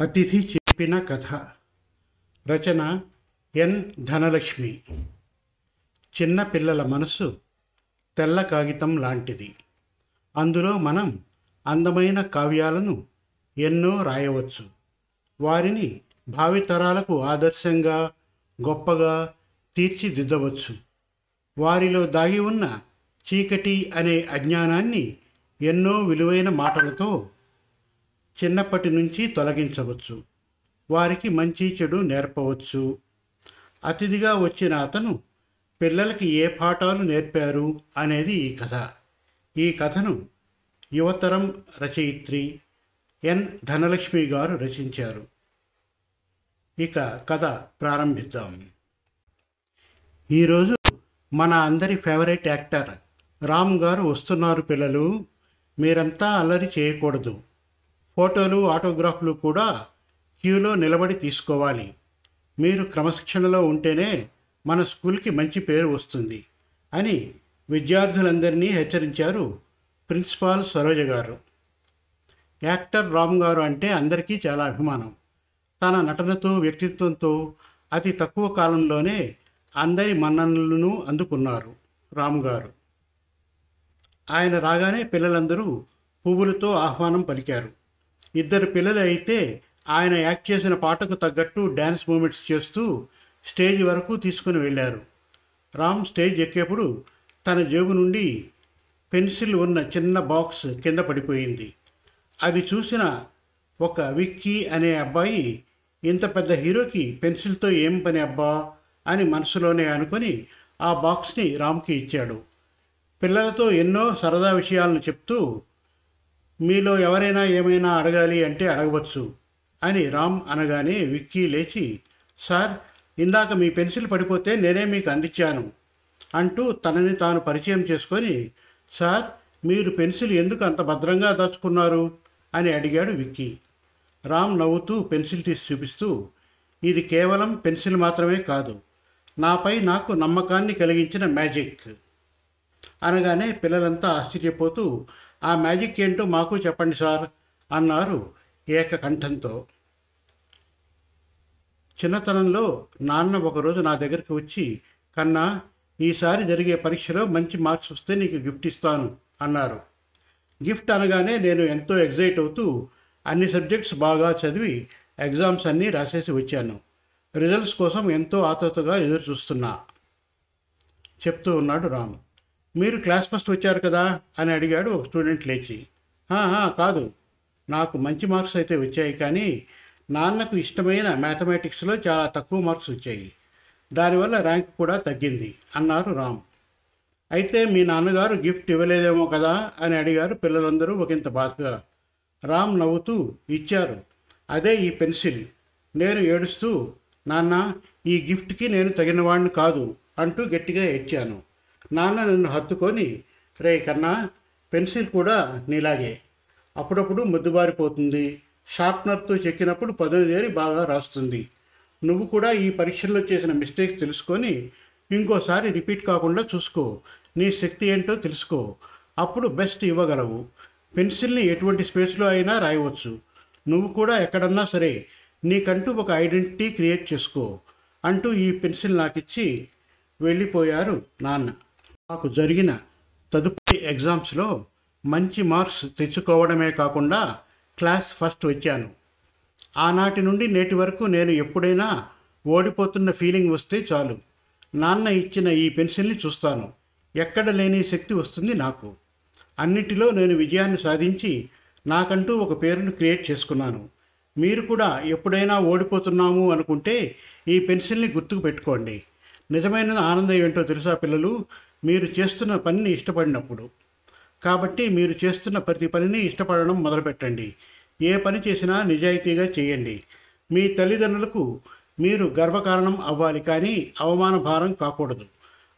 అతిథి చెప్పిన కథ. రచన ఎన్. ధనలక్ష్మి. చిన్న పిల్లల మనసు తెల్ల కాగితం లాంటిది. అందులో మనం అందమైన కావ్యాలను ఎన్నో రాయవచ్చు. వారిని భావితరాలకు ఆదర్శంగా గొప్పగా తీర్చిదిద్దవచ్చు. వారిలో దాగి ఉన్న చీకటి అనే అజ్ఞానాన్ని ఎన్నో విలువైన మాటలతో చిన్నప్పటి నుంచి తొలగించవచ్చు. వారికి మంచి చెడు నేర్పవచ్చు. అతిథిగా వచ్చిన అతను పిల్లలకి ఏ పాఠాలు నేర్పారు? అనేది ఈ కథ. ఈ కథను యువతరం రచయిత్రి ఎన్. ధనలక్ష్మి గారు రచించారు. ఇక కథ ప్రారంభిద్దాం. ఈరోజు మన అందరి ఫేవరెట్ యాక్టర్ రామ్ గారు వస్తున్నారు పిల్లలు. మీరంతా అల్లరి చేయకూడదు. ఫోటోలు ఆటోగ్రాఫ్లు కూడా క్యూలో నిలబడి తీసుకోవాలి. మీరు క్రమశిక్షణలో ఉంటేనే మన స్కూల్కి మంచి పేరు వస్తుంది అని విద్యార్థులందరినీ హెచ్చరించారు ప్రిన్సిపాల్ సరోజ గారు. యాక్టర్ రామ్ గారు అంటే అందరికీ చాలా అభిమానం. తన నటనతో వ్యక్తిత్వంతో అతి తక్కువ కాలంలోనే అందరి మన్ననలను అందుకున్నారు రామ్ గారు. ఆయన రాగానే పిల్లలందరూ పువ్వులతో ఆహ్వానం పలికారు. ఇద్దరు పిల్లలు అయితే ఆయన యాక్ట్ చేసిన పాటకు తగ్గట్టు డ్యాన్స్ మూమెంట్స్ చేస్తూ స్టేజ్ వరకు తీసుకుని వెళ్ళారు. రామ్ స్టేజ్ ఎక్కేప్పుడు తన జేబు నుండి పెన్సిల్ ఉన్న చిన్న బాక్స్ కింద పడిపోయింది. అది చూసిన ఒక విక్కీ అనే అబ్బాయి ఇంత పెద్ద హీరోకి పెన్సిల్తో ఏం పని అబ్బా? అని మనసులోనే అనుకొని ఆ బాక్స్ని రామ్కి ఇచ్చాడు. పిల్లలతో ఎన్నో సరదా విషయాలను చెప్తూ మీలో ఎవరైనా ఏమైనా అడగాలి అంటే అడగవచ్చు అని రామ్ అనగానే విక్కీ లేచి సార్ ఇందాక మీ పెన్సిల్ పడిపోతే నేనే మీకు అందించాను అంటూ తనని తాను పరిచయం చేసుకొని సార్ మీరు పెన్సిల్ ఎందుకు అంత భద్రంగా దాచుకున్నారు? అని అడిగాడు విక్కీ. రామ్ నవ్వుతూ పెన్సిల్ తీసి చూపిస్తూ ఇది కేవలం పెన్సిల్ మాత్రమే కాదు నాపై నాకు నమ్మకాన్ని కలిగించిన మ్యాజిక్. అనగానే పిల్లలంతా ఆశ్చర్యపోతూ ఆ మ్యాజిక్ ఏంటో మాకు చెప్పండి సార్ అన్నారు ఏకకంఠంతో. చిన్నతనంలో నాన్న ఒకరోజు నా దగ్గరికి వచ్చి కన్నా ఈసారి జరిగే పరీక్షలో మంచి మార్క్స్ వస్తే నీకు గిఫ్ట్ ఇస్తాను అన్నారు. గిఫ్ట్ అనగానే నేను ఎంతో ఎగ్జైట్ అవుతూ అన్ని సబ్జెక్ట్స్ బాగా చదివి ఎగ్జామ్స్ అన్నీ రాసేసి వచ్చాను. రిజల్ట్స్ కోసం ఎంతో ఆతృతగా ఎదురు చూస్తున్నా చెప్తూ ఉన్నాడు రాము. మీరు క్లాస్ ఫస్ట్ వచ్చారు కదా అని అడిగాడు ఒక స్టూడెంట్ లేచి. కాదు. నాకు మంచి మార్క్స్ అయితే వచ్చాయి కానీ నాన్నకు ఇష్టమైన మ్యాథమెటిక్స్లో చాలా తక్కువ మార్క్స్ వచ్చాయి. దానివల్ల ర్యాంక్ కూడా తగ్గింది అన్నారు రామ్. అయితే మీ నాన్నగారు గిఫ్ట్ ఇవ్వలేదేమో కదా? అని అడిగారు పిల్లలందరూ ఒకంత బాధగా. రామ్ నవ్వుతూ ఇచ్చారు. అదే ఈ పెన్సిల్. నేను ఏడుస్తూ నాన్న ఈ గిఫ్ట్కి నేను తగినవాడిని కాదు అంటూ గట్టిగా ఏడ్చాను. నాన్న నన్ను హత్తుకొని రే కన్నా పెన్సిల్ కూడా నీలాగే. అప్పుడప్పుడు ముద్దుబారిపోతుంది. షార్ప్నర్తో చెక్కినప్పుడు పదవిదేరి బాగా రాస్తుంది. నువ్వు కూడా ఈ పరీక్షల్లో చేసిన మిస్టేక్స్ తెలుసుకొని ఇంకోసారి రిపీట్ కాకుండా చూసుకో. నీ శక్తి ఏంటో తెలుసుకో. అప్పుడు బెస్ట్ ఇవ్వగలవు. పెన్సిల్ని ఎటువంటి స్పేస్లో అయినా రాయవచ్చు. నువ్వు కూడా ఎక్కడన్నా సరే నీకంటూ ఒక ఐడెంటిటీ క్రియేట్ చేసుకో అంటూ ఈ పెన్సిల్ నాకిచ్చి వెళ్ళిపోయారు నాన్న. నాకు జరిగిన తదుపరి ఎగ్జామ్స్లో మంచి మార్క్స్ తెచ్చుకోవడమే కాకుండా క్లాస్ ఫస్ట్ వచ్చాను. ఆనాటి నుండి నేటి వరకు నేను ఎప్పుడైనా ఓడిపోతున్న ఫీలింగ్ వస్తే చాలు. నాన్న ఇచ్చిన ఈ పెన్సిల్ని చూస్తాను. ఎక్కడ లేని శక్తి వస్తుంది నాకు. అన్నిటిలో నేను విజయాన్ని సాధించి నాకంటూ ఒక పేరును క్రియేట్ చేసుకున్నాను. మీరు కూడా ఎప్పుడైనా ఓడిపోతున్నాము అనుకుంటే ఈ పెన్సిల్ని గుర్తుకు పెట్టుకోండి. నిజమైన ఆనందం ఏంటో తెలుసా పిల్లలు? మీరు చేస్తున్న పనిని ఇష్టపడినప్పుడు. కాబట్టి మీరు చేస్తున్న ప్రతి పనిని ఇష్టపడడం మొదలుపెట్టండి. ఏ పని చేసినా నిజాయితీగా చేయండి. మీ తల్లిదండ్రులకు మీరు గర్వకారణం అవ్వాలి కానీ అవమాన భారం కాకూడదు.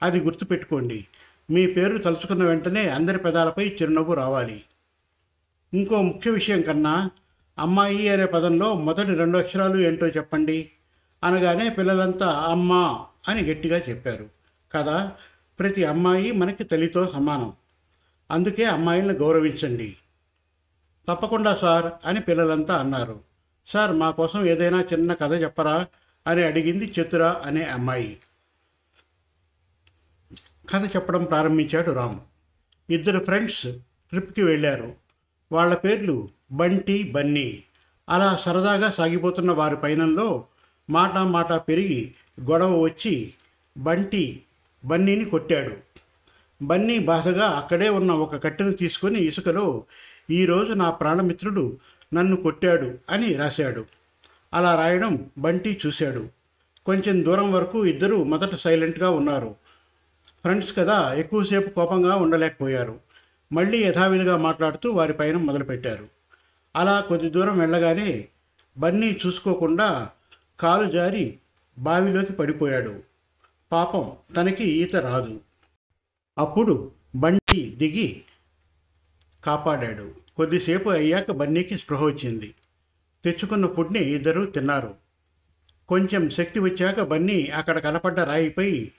అది గుర్తుపెట్టుకోండి. మీ పేరు తలుచుకున్న వెంటనే అందరి పెదాలపై చిరునవ్వు రావాలి. ఇంకో ముఖ్య విషయం కన్నా అమ్మాయి అనే పదంలో మొదటి రెండు అక్షరాలు ఏంటో చెప్పండి. అనగానే పిల్లలంతా అమ్మా అని గట్టిగా చెప్పారు. కదా? ప్రతి అమ్మాయి మనకి తల్లితో సమానం. అందుకే అమ్మాయిలను గౌరవించండి. తప్పకుండా సార్ అని పిల్లలంతా అన్నారు. సార్ మా కోసం ఏదైనా చిన్న కథ చెప్పరా అని అడిగింది చతుర అనే అమ్మాయి. కథ చెప్పడం ప్రారంభించాడు రామ్. ఇద్దరు ఫ్రెండ్స్ ట్రిప్కి వెళ్ళారు. వాళ్ళ పేర్లు బంటి బన్నీ. అలా సరదాగా సాగిపోతున్న వారి పయనంలో మాట మాట పెరిగి గొడవ వచ్చి బంటి బన్నీని కొట్టాడు. బన్నీ బాధగా అక్కడే ఉన్న ఒక కట్టెను తీసుకొని ఇసుకలో ఈరోజు నా ప్రాణమిత్రుడు నన్ను కొట్టాడు అని రాశాడు. అలా రాయడం బంటి చూశాడు. కొంచెం దూరం వరకు ఇద్దరు మొదట సైలెంట్గా ఉన్నారు. ఫ్రెండ్స్ కదా ఎక్కువసేపు కోపంగా ఉండలేకపోయారు. మళ్ళీ యథావిధిగా మాట్లాడుతూ వారి పైన మొదలుపెట్టారు. అలా కొద్ది దూరం వెళ్ళగానే బన్నీ చూసుకోకుండా కాలు జారి బావిలోకి పడిపోయాడు. పాపం తనకి ఈత రాదు. అప్పుడు బండి దిగి కాపాడాడు. కొద్దిసేపు అయ్యాక బన్నీకి స్పృహ వచ్చింది. తెచ్చుకున్న ఫుడ్ని ఇద్దరు తిన్నారు. కొంచెం శక్తి వచ్చాక బన్నీ అక్కడ కనపడ్డ రాయిపై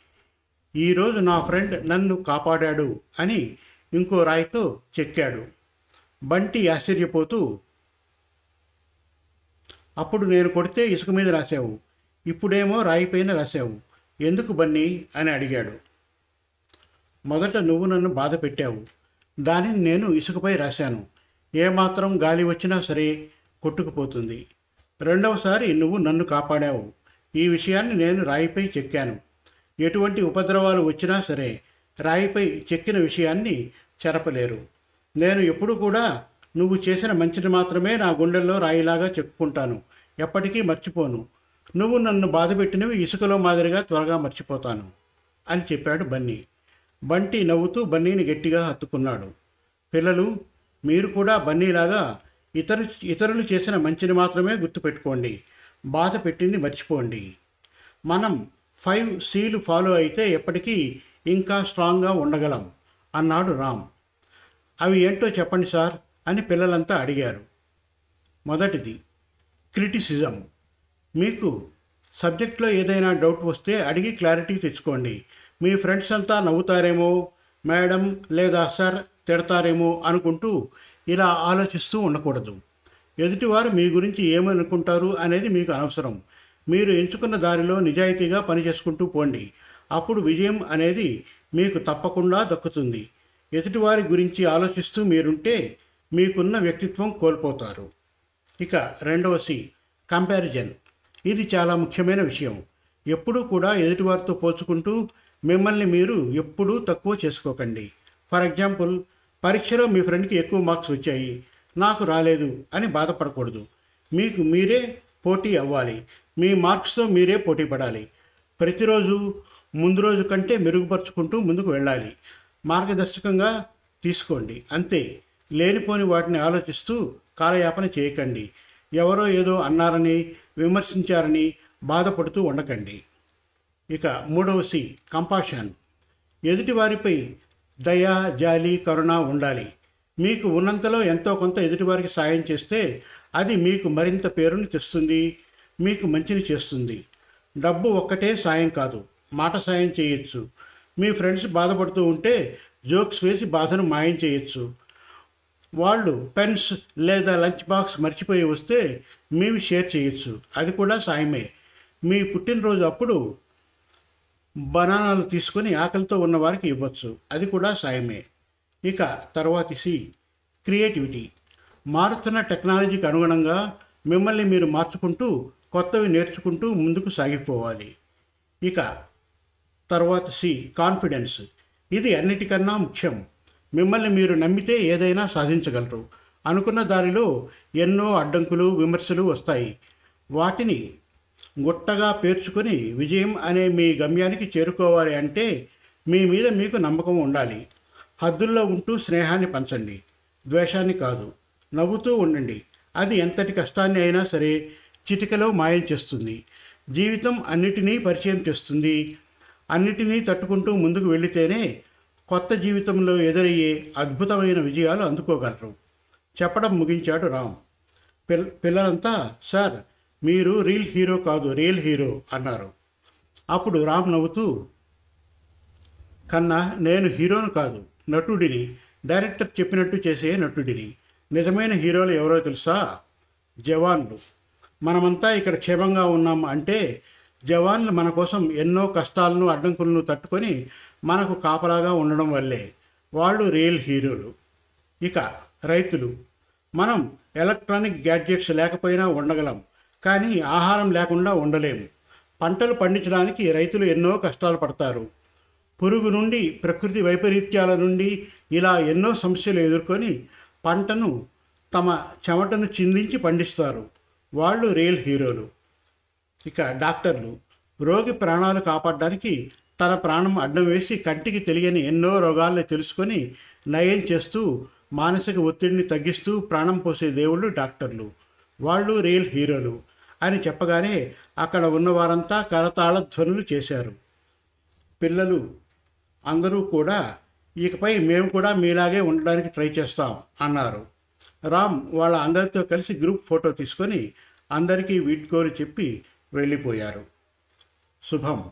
ఈరోజు నా ఫ్రెండ్ నన్ను కాపాడాడు అని ఇంకో రాయితో చెక్కాడు. బంటి ఆశ్చర్యపోతూ అప్పుడు నేను కొడితే ఇసుక మీద రాశావు. ఇప్పుడేమో రాయిపైన రాశావు. ఎందుకు బన్నీ? అని అడిగాడు. మొదట నువ్వు నన్ను బాధ పెట్టావు. దానిని నేను ఇసుకపై రాశాను. ఏమాత్రం గాలి వచ్చినా సరే కొట్టుకుపోతుంది. రెండవసారి నువ్వు నన్ను కాపాడావు. ఈ విషయాన్ని నేను రాయిపై చెక్కాను. ఎటువంటి ఉపద్రవాలు వచ్చినా సరే రాయిపై చెక్కిన విషయాన్ని చెరపలేరు. నేను ఎప్పుడు కూడా నువ్వు చేసిన మంచిని మాత్రమే నా గుండెల్లో రాయిలాగా చెక్కుకుంటాను. ఎప్పటికీ మర్చిపోను. నువ్వు నన్ను బాధపెట్టినవి ఇసుకలో మాదిరిగా త్వరగా మర్చిపోతాను అని చెప్పాడు బన్నీ. బంటి నవ్వుతూ బన్నీని గట్టిగా హత్తుకున్నాడు. పిల్లలు మీరు కూడా బన్నీలాగా ఇతరు ఇతరులు చేసిన మంచిని మాత్రమే గుర్తుపెట్టుకోండి. బాధ పెట్టింది మర్చిపోండి. మనం ఫైవ్ సీలు ఫాలో అయితే ఎప్పటికీ ఇంకా స్ట్రాంగ్గా ఉండగలం అన్నాడు రామ్. అవి ఏంటో చెప్పండి సార్ అని పిల్లలంతా అడిగారు. మొదటిది క్రిటిసిజం. మీకు సబ్జెక్ట్లో ఏదైనా డౌట్ వస్తే అడిగి క్లారిటీ తెచ్చుకోండి. మీ ఫ్రెండ్స్ అంతా నవ్వుతారేమో మేడం లేదా సార్ తిడతారేమో అనుకుంటూ ఇలా ఆలోచిస్తూ ఉండకూడదు. ఎదుటివారు మీ గురించి ఏమనుకుంటారు అనేది మీకు అనవసరం. మీరు ఎంచుకున్న దారిలో నిజాయితీగా పనిచేసుకుంటూ పోండి. అప్పుడు విజయం అనేది మీకు తప్పకుండా దక్కుతుంది. ఎదుటివారి గురించి ఆలోచిస్తూ మీరుంటే మీకున్న వ్యక్తిత్వం కోల్పోతారు. ఇక రెండవ సి కంపారిజన్. ఇది చాలా ముఖ్యమైన విషయం. ఎప్పుడూ కూడా ఎదుటివారితో పోల్చుకుంటూ మిమ్మల్ని మీరు ఎప్పుడూ తక్కువ చేసుకోకండి. ఫర్ ఎగ్జాంపుల్ పరీక్షలో మీ ఫ్రెండ్కి ఎక్కువ మార్క్స్ వచ్చాయి. నాకు రాలేదు అని బాధపడకూడదు. మీకు మీరే పోటీ అవ్వాలి. మీ మార్క్స్తో మీరే పోటీ పడాలి. ప్రతిరోజు ముందు రోజు కంటే మెరుగుపరుచుకుంటూ ముందుకు వెళ్ళాలి. మార్గదర్శకంగా తీసుకోండి. అంతే. లేనిపోని వాటిని ఆలోచిస్తూ కాలయాపన చేయకండి. ఎవరో ఏదో అన్నారని విమర్శించారని బాధపడుతూ ఉండకండి. ఇక మూడవ సి కంపాషన్. ఎదుటివారిపై దయ జాలి కరుణ ఉండాలి. మీకు ఉన్నంతలో ఎంతో కొంత ఎదుటివారికి సాయం చేస్తే అది మీకు మరింత పేరుని తెస్తుంది మీకు మంచిని చేస్తుంది. డబ్బు ఒక్కటే సాయం కాదు మాట సాయం చేయొచ్చు. మీ ఫ్రెండ్స్ బాధపడుతూ ఉంటే జోక్స్ వేసి బాధను మాయం చేయొచ్చు. వాళ్ళు పెన్స్ లేదా లంచ్ బాక్స్ మర్చిపోయి వస్తే మీవి షేర్ చేయొచ్చు. అది కూడా సాయమే. మీ పుట్టినరోజు అప్పుడు బనానాలు తీసుకొని ఆకలితో ఉన్నవారికి ఇవ్వచ్చు. అది కూడా సాయమే. ఇక తర్వాతి సి క్రియేటివిటీ. మారుతున్న టెక్నాలజీకి అనుగుణంగా మిమ్మల్ని మీరు మార్చుకుంటూ కొత్తవి నేర్చుకుంటూ ముందుకు సాగిపోవాలి. ఇక తర్వాత సి కాన్ఫిడెన్స్. ఇది అన్నిటికన్నా ముఖ్యం. మిమ్మల్ని మీరు నమ్మితే ఏదైనా సాధించగలరు. అనుకున్న దారిలో ఎన్నో అడ్డంకులు విమర్శలు వస్తాయి. వాటిని గుట్టగా పేర్చుకొని విజయం అనే మీ గమ్యానికి చేరుకోవాలి అంటే మీ మీద మీకు నమ్మకం ఉండాలి. హద్దుల్లో ఉంటూ స్నేహాన్ని పంచండి. ద్వేషాన్ని కాదు నవ్వుతూ ఉండండి. అది ఎంతటి కష్టాన్ని అయినా సరే చిటికలో మాయం చేస్తుంది. జీవితం అన్నిటినీ పరిచయం చేస్తుంది. అన్నిటినీ తట్టుకుంటూ ముందుకు వెళితేనే కొత్త జీవితంలో ఎదురయ్యే అద్భుతమైన విజయాలు అందుకోగలరు. చెప్పడం ముగించాడు రామ్. పిల్ పిల్లలంతా సార్ మీరు రీల్ హీరో కాదు రియల్ హీరో అన్నారు. అప్పుడు రామ్ నవ్వుతూ కన్నా నేను హీరోను కాదు నటుడిని. డైరెక్టర్ చెప్పినట్టు చేసే నటుడిని. నిజమైన హీరోలు ఎవరో తెలుసా? జవాన్లు. మనమంతా ఇక్కడ క్షేమంగా ఉన్నాం అంటే జవాన్లు మన కోసం ఎన్నో కష్టాలను అడ్డంకులను తట్టుకొని మనకు కాపలాగా ఉండడం వల్లే వాళ్ళు రియల్ హీరోలు. ఇక రైతులు మనం ఎలక్ట్రానిక్ గ్యాడ్జెట్స్ లేకపోయినా ఉండగలం కానీ ఆహారం లేకుండా ఉండలేము. పంటలు పండించడానికి రైతులు ఎన్నో కష్టాలు పడతారు. పురుగు నుండి ప్రకృతి వైపరీత్యాల నుండి ఇలా ఎన్నో సమస్యలు ఎదుర్కొని పంటను తమ చెమటను చిందించి పండిస్తారు. వాళ్ళు రియల్ హీరోలు. ఇక డాక్టర్లు రోగి ప్రాణాలు కాపాడడానికి తన ప్రాణం అడ్డం వేసి కంటికి తెలియని ఎన్నో రోగాల్ని తెలుసుకొని నయం చేస్తూ మానసిక ఒత్తిడిని తగ్గిస్తూ ప్రాణం పోసే దేవుళ్ళు డాక్టర్లు. వాళ్ళు రియల్ హీరోలు అని చెప్పగానే అక్కడ ఉన్నవారంతా కరతాళ ధ్వనులు చేశారు. పిల్లలు అందరూ కూడా ఇకపై మేము కూడా మీలాగే ఉండడానికి ట్రై చేస్తాం అన్నారు. రామ్ వాళ్ళ అందరితో కలిసి గ్రూప్ ఫోటో తీసుకొని అందరికీ వీడ్కోలు చెప్పి వెళ్ళిపోయారు. శుభం.